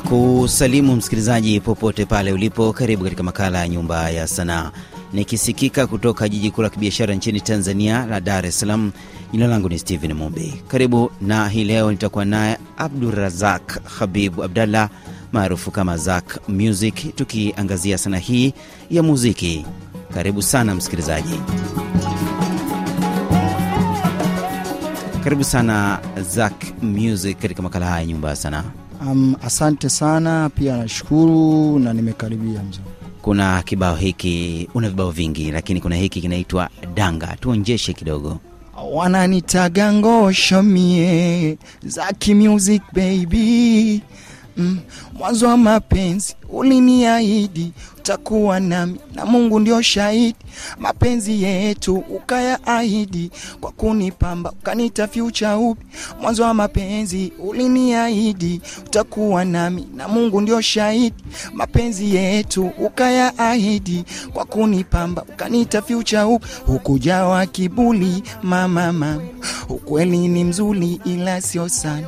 kusalimu msikilizaji popote pale ulipo. Karibu katika makala ya Nyumba ya Sanaa, nikisikika kutoka jiji kuu la kibiashara nchini Tanzania la Dar es Salaam. Jina langu ni Stephen Mumbi. Karibu na hii leo nitakuwa naye Abdurazak Habibu Abdallah maarufu kama Zak Music, tukiangazia sanaa hii ya muziki. Karibu sana msikilizaji. Karibu sana Zak Music katika makala haya nyumba ya sanaa. Um, asante sana pia nashukuru na nimekaribia mzee. Kuna kibao hiki, una vibao vingi, lakini kuna hiki kinaitwa Danga. Tuonjeshe kidogo. Wananitaga ngosho mie Zaki Music baby mm, mwanzo wa mapenzi uliniahidi utakuwa nami na Mungu ndio shahidi, mapenzi yetu ukayaahidi kwa kunipamba ukanita future upi. Mwanzo wa mapenzi uliniahidi utakuwa nami na Mungu ndio shahidi, mapenzi yetu ukayaahidi kwa kunipamba ukanita future upi. Hukujawa kibuli mama mama, ukweli ni mzuri ila sio sana,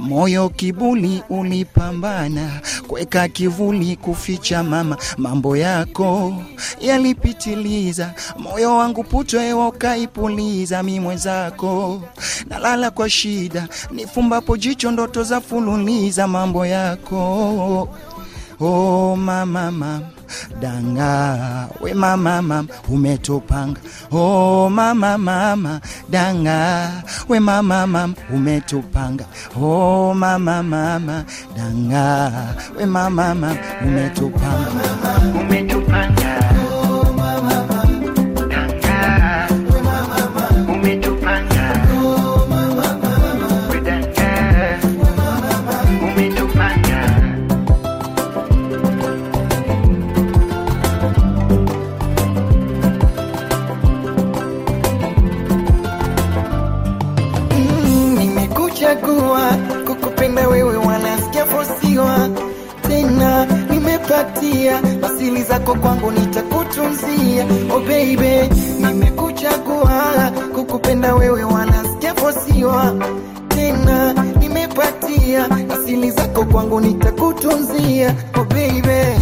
moyo kibuli ulipambana kuweka kivuli kuficha mama mambo yako yalipitiliza, moyo wangu puto hewa ukaipuliza, mi mwenzako. Nalala kwa shida, nifumbapo jicho ndoto za fululiza, mambo yako. Oh, mama danga. We mama mama umetupanga oh mama mama danga. We mama mama umetupanga oh mama mama danga. We mama mama umetupanga umetupanga asili zako kwangu nitakutunzia. Oh baby nimekuchagua kukupenda wewe wanasikia fosiwa tena nimepatia asili zako kwangu nitakutunzia. Oh baby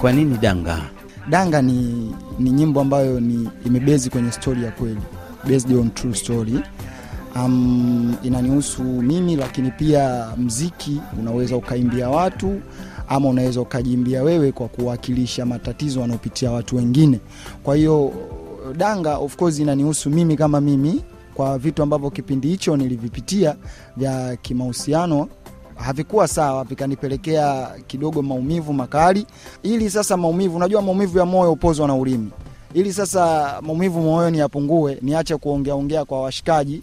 Kwa nini danga? Danga ni, ni nyimbo ambayo ni imebezi kwenye stori ya kweli, based on true story. Um, inanihusu mimi, lakini pia mziki unaweza ukaimbia watu ama unaweza ukajimbia wewe kwa kuwakilisha matatizo wanaopitia watu wengine. Kwa hiyo danga of course inanihusu mimi kama mimi, kwa vitu ambavyo kipindi hicho nilivipitia vya kimahusiano havikuwa sawa, vikanipelekea kidogo maumivu makali. Ili sasa maumivu, unajua maumivu ya moyo upozwa na ulimi. Ili sasa maumivu moyoni yapungue, niache kuongea ongea kwa washikaji,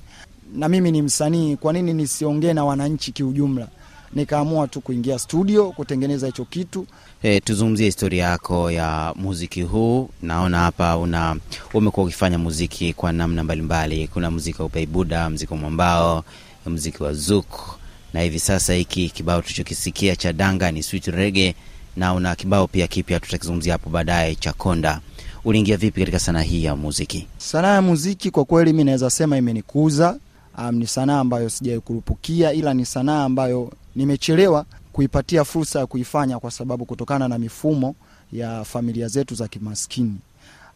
na mimi ni msanii, kwa nini nisiongee na wananchi kiujumla? Nikaamua tu kuingia studio kutengeneza hicho kitu. Hey, tuzungumzie historia yako ya muziki huu. Naona hapa una umekuwa ukifanya muziki kwa namna mbalimbali. Kuna muziki wa upeibuda, muziki wa mwambao, muziki wa zuk, na hivi sasa hiki kibao tulichokisikia cha danga ni sweet rege, na una kibao pia kipya tutakizungumzia hapo baadaye cha konda. Uliingia vipi katika sanaa hii ya muziki? Sanaa ya muziki kwa kweli mi naweza sema imenikuza. Um, ni sanaa ambayo kurupukia, ila ni sanaa ambayo nimechelewa kuipatia fursa ya kuifanya kwa sababu kutokana na mifumo ya familia zetu za kimaskini.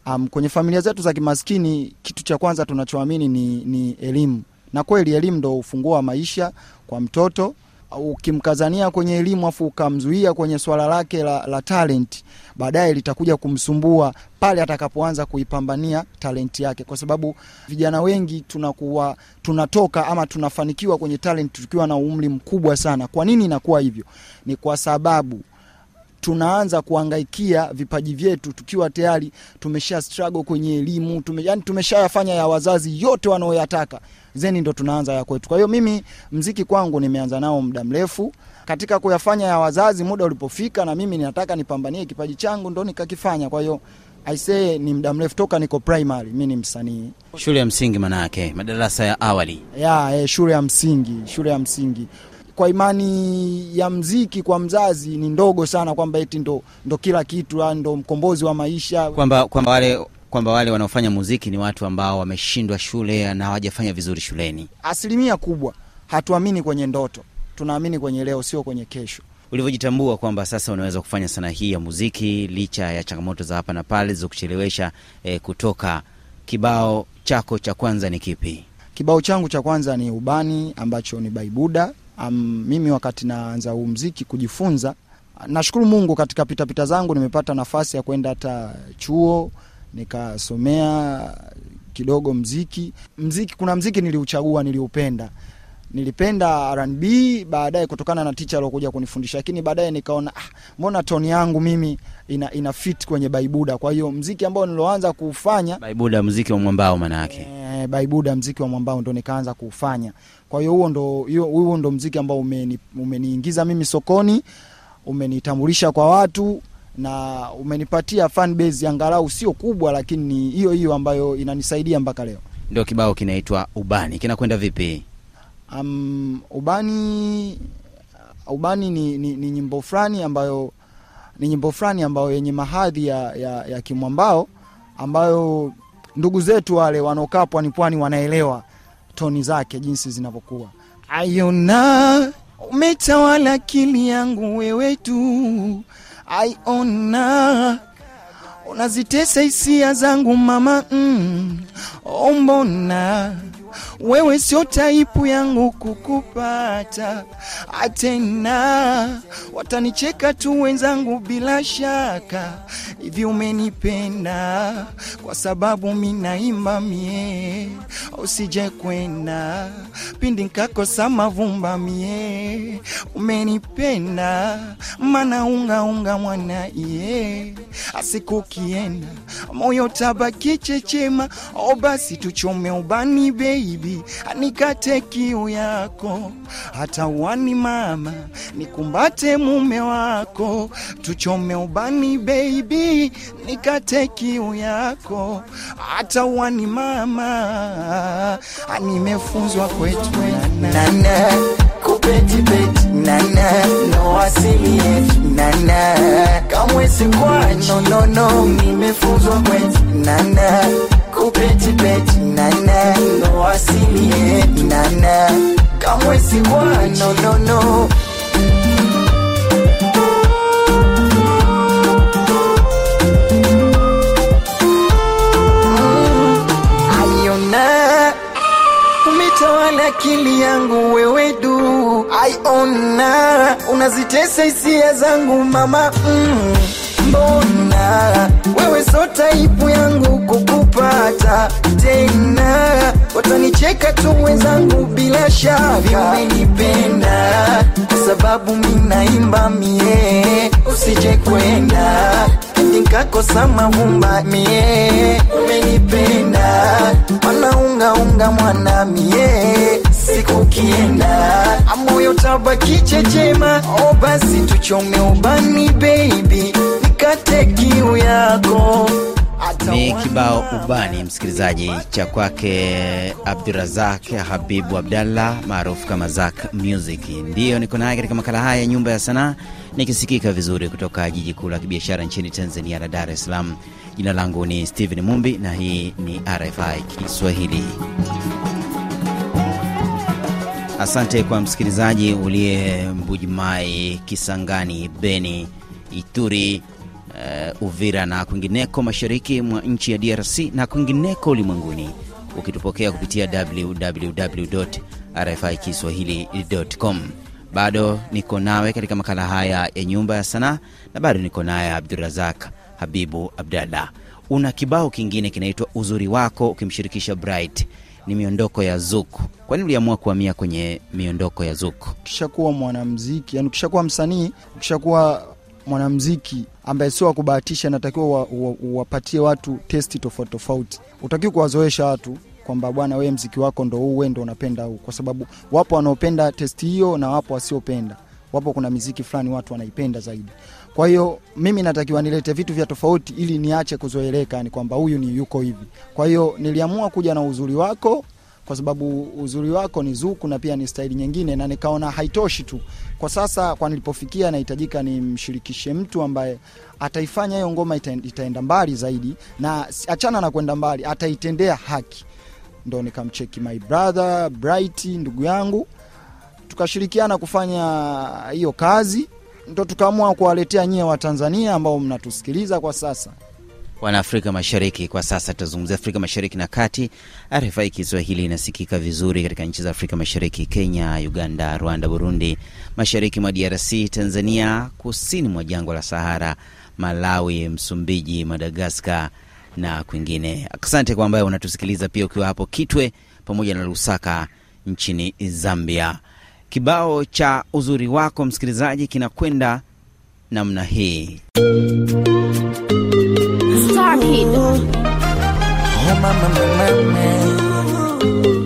Um, kwenye familia zetu za kimaskini kitu cha kwanza tunachoamini ni, ni elimu, na kweli elimu ndo ufunguo wa maisha kwa mtoto. Ukimkazania kwenye elimu afu ukamzuia kwenye swala lake la, la talent, baadaye litakuja kumsumbua pale atakapoanza kuipambania talenti yake, kwa sababu vijana wengi tunakuwa tunatoka ama tunafanikiwa kwenye talent tukiwa na umri mkubwa sana. Kwa nini inakuwa hivyo? Ni kwa sababu tunaanza kuangaikia vipaji vyetu tukiwa tayari tumesha struggle kwenye elimu tume, yani tumeshayafanya ya wazazi yote wanaoyataka. Zeni ndo tunaanza ya kwetu. Kwa hiyo mimi mziki kwangu nimeanza nao muda mrefu. Katika kuyafanya ya wazazi muda ulipofika na mimi ninataka nipambanie kipaji changu ndo nikakifanya. Kwa hiyo aisee ni muda mrefu toka niko primary mi ni msanii. Shule ya msingi manake, madarasa ya awali. ya eh, shule ya msingi shule ya msingi kwa imani ya mziki kwa mzazi ni ndogo sana kwamba eti ndo, ndo kila kitu ah, ndo mkombozi wa maisha Kwamba kwamba wale kwamba wale wanaofanya muziki ni watu ambao wameshindwa shule na hawajafanya vizuri shuleni. asilimia kubwa hatuamini kwenye ndoto tunaamini kwenye leo sio kwenye kesho Ulivyojitambua kwamba sasa unaweza kufanya sanaa hii ya muziki licha ya changamoto za hapa na pale zilizokuchelewesha eh, kutoka, kibao chako cha kwanza ni kipi? kibao changu cha kwanza ni ubani ambacho ni baibuda um, mimi wakati naanza huu mziki kujifunza nashukuru mungu katika pitapita zangu nimepata nafasi ya kwenda hata chuo nikasomea kidogo mziki. Mziki kuna mziki niliuchagua niliupenda. Nilipenda rnb baadaye kutokana na ticha aliokuja kunifundisha lakini baadaye nikaona ah, mbona toni yangu mimi ina, ina fit kwenye baibuda. Kwa hiyo mziki ambao niloanza kuufanya Baibuda, mziki wa mwambao manake. Eh, baibuda mziki wa mwambao ndo nikaanza kuufanya. Kwa hiyo huo ndo huo ndo mziki ambao umeni, umeniingiza mimi sokoni umenitambulisha kwa watu na umenipatia fan base angalau sio kubwa lakini ni hiyo hiyo ambayo inanisaidia mpaka leo. Ndio kibao kinaitwa Ubani, kinakwenda vipi? um, ubani ubani ni, ni, ni nyimbo fulani ambayo ni nyimbo fulani ambayo yenye mahadhi ya, ya, ya kimwambao ambayo ndugu zetu wale wanaokaa pwani pwani wanaelewa toni zake jinsi zinavyokuwa. Aiona umetawala akili yangu wewe tu. Aiona unazitesa hisia zangu mama mm. oh, mbona wewe sio taipu yangu kukupata. Atena watanicheka tu wenzangu bila shaka. Hivi umenipenda kwa sababu minaimba mie. Usije kwenda pindi nkakosa mavumba mie. Umenipenda mana ungaunga mwana iye asikukienda moyo tabaki chechema. O basi tuchome ubani baby nikate kiu yako. Hata wani mama nikumbate mume wako. Tuchome ubani baby nikate kiu yako. Hata wani mama nimefunzwa kwetu nana kupetipeti nana no asili nana kamwe sikwachi no, no, no. nimefunzwa kwetu nana kupetipeti akili yangu wewe du. Aiona. Unazitesa hisia zangu mama. Mm. mbona? Wewe so taipu yangu kukupata tena. Watanicheka tu wenzangu bila shaka. Umenipenda kwa sababu minaimba mie. Usije kwenda nikakosa mavumba mie. Umenipenda wanaungaunga mwana mie. Siku amoyo tabaki chechema. O basi tuchome ubani baby. Nikate kiu yako Ni kibao Ubani, msikilizaji, cha kwake Abdurazak Habibu Abdallah maarufu kama Zak Music. Ndiyo niko naye katika makala haya ya Nyumba ya Sanaa, nikisikika vizuri kutoka jiji kuu la kibiashara nchini Tanzania la Dar es Salaam. Jina langu ni Steven Mumbi na hii ni RFI Kiswahili. Asante kwa msikilizaji uliye Mbujimai, Kisangani, Beni, Ituri, uh, Uvira na kwingineko mashariki mwa nchi ya DRC na kwingineko ulimwenguni, ukitupokea kupitia www RFI kiswahilicom. Bado niko nawe katika makala haya ya Nyumba ya Sanaa na bado niko naye Abdurazak Habibu Abdallah. Una kibao kingine kinaitwa Uzuri Wako ukimshirikisha Bright, ni miondoko ya Zuku. Kwa nini uliamua kuhamia kwenye miondoko ya Zuku? ukishakuwa mwanamziki yani ukishakuwa msanii ukishakuwa mwanamziki ambaye sio wa kubahatisha, natakiwa wa- wa- uwapatie watu testi tofauti tofauti. Utakiwa kuwazoesha watu kwamba bwana, wewe mziki wako ndo huu, wewe ndo unapenda huu, kwa sababu wapo wanaopenda testi hiyo na wapo wasiopenda. Wapo kuna miziki fulani watu wanaipenda zaidi. Kwa hiyo mimi natakiwa nilete vitu vya tofauti ili niache kuzoeleka, ni kwamba huyu ni yuko hivi. Kwa hiyo niliamua kuja na uzuri wako kwa sababu uzuri wako ni zuku na pia ni staili nyingine, na nikaona haitoshi tu kwa sasa. Kwa nilipofikia, nahitajika nimshirikishe mtu ambaye ataifanya hiyo ngoma itaenda mbali zaidi, na achana na kwenda mbali, ataitendea haki. Ndo nikamcheki my brother Bright, ndugu yangu, tukashirikiana kufanya hiyo kazi, ndo tukaamua kuwaletea nyie Watanzania ambao mnatusikiliza kwa sasa. Wana Afrika Mashariki. Kwa sasa tutazungumzia Afrika Mashariki na Kati. RFI Kiswahili inasikika vizuri katika nchi za Afrika Mashariki: Kenya, Uganda, Rwanda, Burundi, mashariki mwa DRC, Tanzania, kusini mwa jangwa la Sahara, Malawi, Msumbiji, Madagaskar na kwingine. Asante kwa ambaye unatusikiliza pia ukiwa hapo Kitwe pamoja na Lusaka nchini Zambia. Kibao cha uzuri wako msikilizaji kinakwenda namna hii. Oh,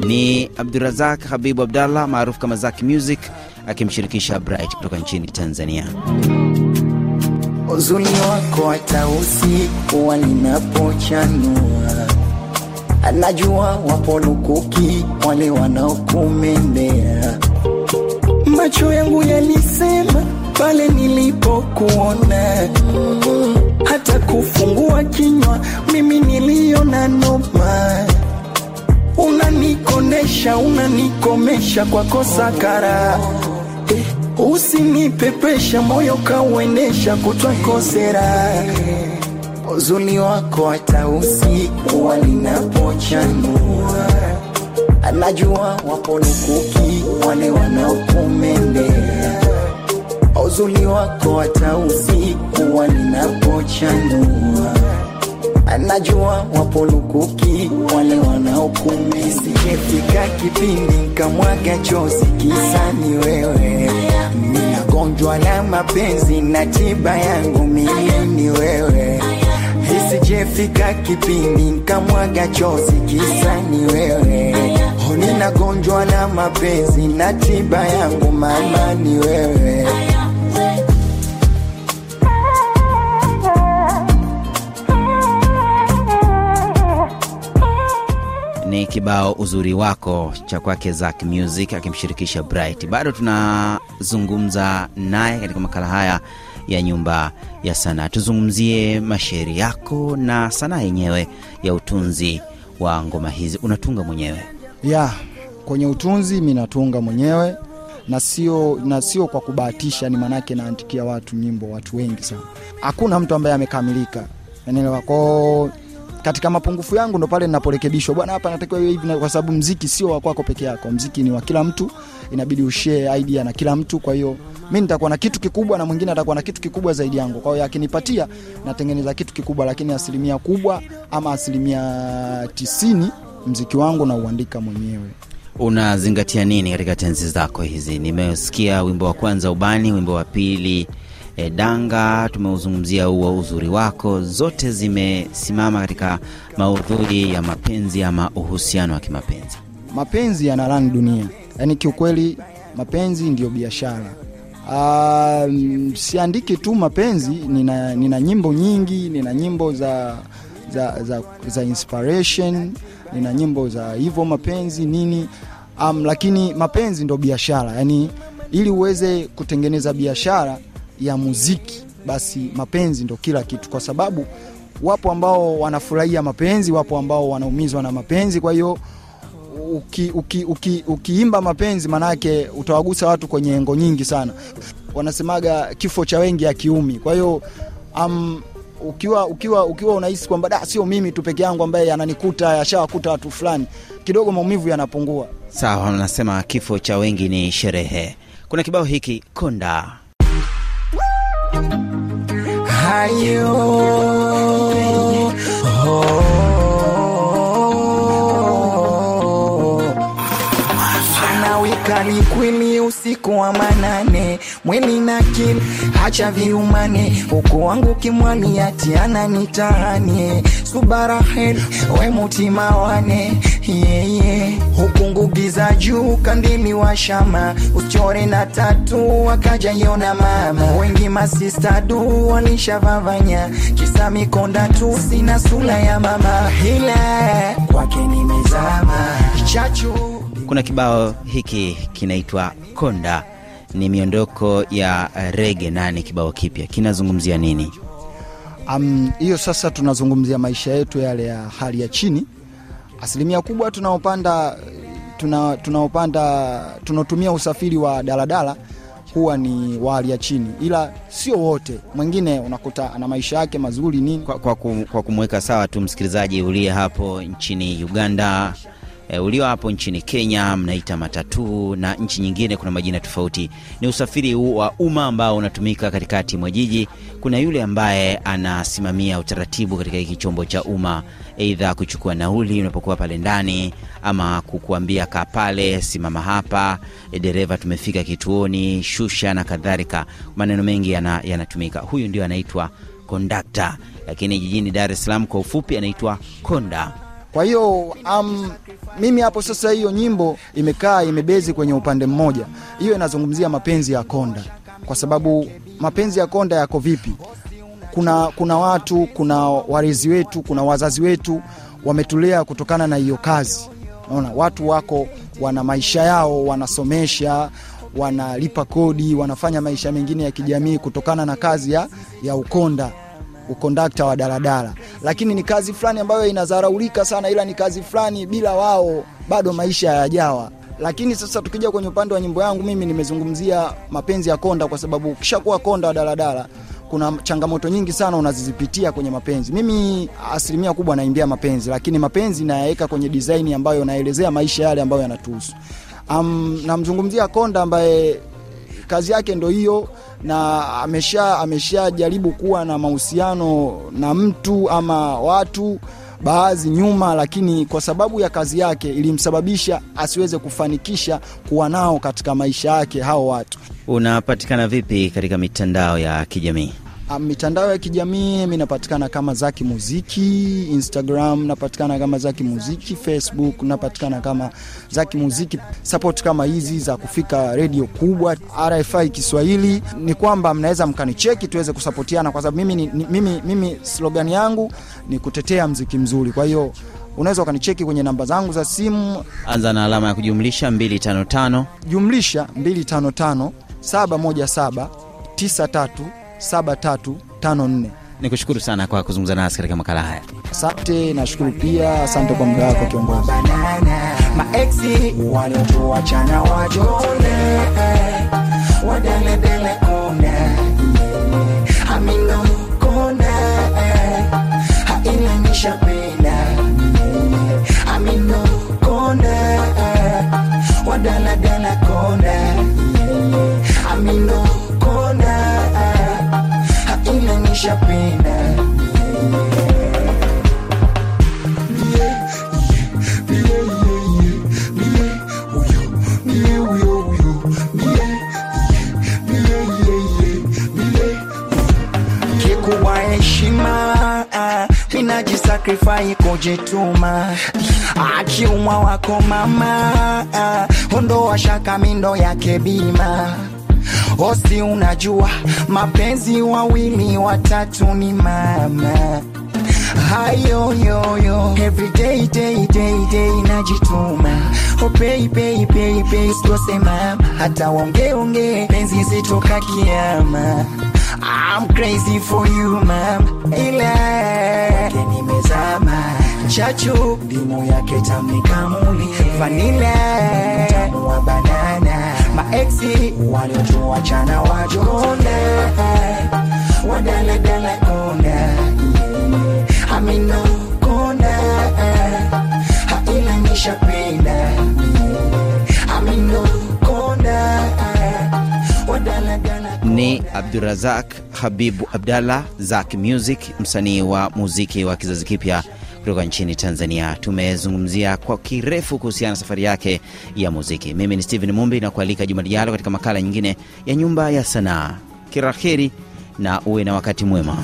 ni Abdurazak Habibu Abdallah maarufu kama Zak Music akimshirikisha Bright kutoka nchini Tanzania. uzuri wako hata usiku walinapochanua, anajua wapo lukuki wale wanaokumendea. Macho yangu yalisema pale nilipokuona, hata kufungua kinywa. Mimi niliona noma. Unanikondesha, unanikomesha kwa kosa kara. Eh, usinipepesha moyo kauendesha kutwa kosera. Uzuri wako hata usiku walinapochanua anajua wapo lukuki wale wanaokumendea uzuri wako hata usiku walinapochanua anajua wapo lukuki wale wanaokumesijefika kipindi nkamwaga chozi kisani wewe. Ninagonjwa na mapenzi na tiba yangu mimi ni wewe. Isijefika kipindi nkamwaga chozi kisani wewe. Ninagonjwa na mapenzi na tiba yangu mama ni wewe Ni kibao uzuri wako cha kwake Zack Music akimshirikisha Bright. Bado tunazungumza naye katika makala haya ya nyumba ya sanaa. Tuzungumzie mashairi yako na sanaa yenyewe ya utunzi wa ngoma hizi. Unatunga mwenyewe? ya kwenye utunzi mi natunga mwenyewe na sio na sio kwa kubahatisha, ni maanake naandikia watu nyimbo, watu wengi sana. Hakuna mtu ambaye amekamilika, unaelewa. Kwao katika mapungufu yangu ndo pale ninaporekebishwa, bwana, hapa natakiwa iwe hivi, kwa sababu mziki sio wa kwako peke yako, mziki ni wa kila mtu, inabidi ushare idea na kila mtu. Kwa hiyo mi nitakuwa na kitu kikubwa na mwingine atakuwa na kitu kikubwa zaidi yangu. Kwa hiyo akinipatia, natengeneza kitu kikubwa, lakini asilimia kubwa ama asilimia tisini mziki wangu nauandika mwenyewe. Unazingatia nini katika tenzi zako hizi? Nimesikia wimbo wa kwanza ubani, wimbo wa pili e, danga, tumeuzungumzia huo uzuri wako, zote zimesimama katika maudhui ya mapenzi ama uhusiano wa kimapenzi. mapenzi yanarani dunia, yaani kiukweli mapenzi ndiyo biashara. Um, siandiki tu mapenzi, nina, nina nyimbo nyingi, nina nyimbo za za, za, za inspiration, nina nyimbo za hivyo mapenzi nini um, lakini mapenzi ndo biashara, yaani ili uweze kutengeneza biashara ya muziki, basi mapenzi ndo kila kitu, kwa sababu wapo ambao wanafurahia mapenzi, wapo ambao wanaumizwa na mapenzi, kwa hiyo uki, uki, uki, ukiimba mapenzi manake utawagusa watu kwenye engo nyingi sana. Wanasemaga kifo cha wengi akiumi. Kwa hiyo um, ukiwa ukiwa ukiwa unahisi kwamba da sio mimi tu peke yangu ambaye ananikuta yashawakuta watu fulani, kidogo maumivu yanapungua. Sawa, wanasema kifo cha wengi ni sherehe. Kuna kibao hiki konda hayo kali kweli usiku wa manane. Mwili na kili hacha viumane. Huku wangu kimwali atiana nitahanie subarahel we mutima wane. Yeah, yeah. huku ngugi za juu kandili wa shama. Uchore na tatu wakaja yona mama. Wengi masista du walishavavanya kisa mikonda tu sina sula ya mama. Hila kwake nimezama. Chachu. Kuna kibao hiki kinaitwa Konda, ni miondoko ya rege na ni kibao kipya, kinazungumzia nini? hiyo hiyo sasa tunazungumzia maisha yetu yale ya hali ya chini. Asilimia kubwa tunaopanda tuna, tunaotumia usafiri wa daladala huwa ni wa hali ya chini, ila sio wote. Mwingine unakuta ana maisha yake mazuri nini. Kwa, kwa, kwa kumweka sawa tu msikilizaji uliye hapo nchini Uganda e, ulio hapo nchini Kenya mnaita matatu na nchi nyingine kuna majina tofauti. Ni usafiri wa umma ambao unatumika katikati mwa jiji. Kuna yule ambaye anasimamia utaratibu katika hiki chombo cha umma, aidha kuchukua nauli unapokuwa pale ndani, ama kukuambia kaa pale, simama hapa, e, dereva, tumefika kituoni, shusha na kadhalika. Maneno mengi yana- yanatumika. Huyu ndio anaitwa kondakta, lakini jijini Dar es Salaam kwa ufupi anaitwa konda. Kwa hiyo um, mimi hapo sasa, hiyo nyimbo imekaa imebezi kwenye upande mmoja. Hiyo inazungumzia mapenzi ya konda, kwa sababu mapenzi ya konda yako vipi? Kuna, kuna watu, kuna walezi wetu, kuna wazazi wetu wametulea kutokana na hiyo kazi. Naona watu wako wana maisha yao, wanasomesha, wanalipa kodi, wanafanya maisha mengine ya kijamii kutokana na kazi ya, ya ukonda ukondakta wa daladala, lakini ni kazi fulani ambayo inadharaulika sana, ila ni kazi fulani bila wao bado maisha hayajawa. Lakini sasa tukija kwenye upande wa nyimbo yangu, mimi nimezungumzia mapenzi ya konda, kwa sababu ukishakuwa konda wa daladala kuna changamoto nyingi sana unazizipitia kwenye mapenzi. Mimi asilimia kubwa naimbia mapenzi, lakini mapenzi nayaweka kwenye design ambayo naelezea maisha yale ambayo yanatuhusu. Um, namzungumzia konda ambaye kazi yake ndo hiyo na amesha ameshajaribu kuwa na mahusiano na mtu ama watu baadhi nyuma, lakini kwa sababu ya kazi yake ilimsababisha asiweze kufanikisha kuwa nao katika maisha yake hao watu. Unapatikana vipi katika mitandao ya kijamii? Ah, mitandao ya kijamii mi napatikana kama Zaki Muziki, Instagram napatikana kama Zaki Muziki, Facebook napatikana kama Zaki Muziki. Support kama hizi za kufika redio kubwa RFI Kiswahili ni kwamba mnaweza mkanicheki tuweze kusapotiana, kwa sababu mimi, mimi, mimi slogan yangu ni kutetea mziki mzuri. Kwa hiyo unaweza ukanicheki kwenye namba zangu za simu Anza na alama ya kujumlisha 255 jumlisha 255 717 93 7354. ni kushukuru sana kwa kuzungumza nasi katika makala haya. Asante, nashukuru pia. Asante kwa muda wako kiongozi. maeksi waliotuachana wajone wadeledele kujituma. Akiumwa wako mama ondoa shaka mindo yake bima. Osi unajua mapenzi wawili watatu ni mama. Hayoyoyo everyday day day day najituma. Oh, hata wongeonge penzi zitoka kiama. I'm crazy for you mama, ila nimezama chachu dimu yake tamnikamuli vanila tamu wa banana. Maeksi waliotuachana wajone, wadaladala kona amino kona hailanisha penda amino kona wadaladala Ni Abdurazak Habibu Abdallah Zak Music, msanii wa muziki wa kizazi kipya kutoka nchini Tanzania. Tumezungumzia kwa kirefu kuhusiana na safari yake ya muziki. Mimi ni Steven Mumbi na kualika juma katika makala nyingine ya Nyumba ya Sanaa. Kiraheri na uwe na wakati mwema.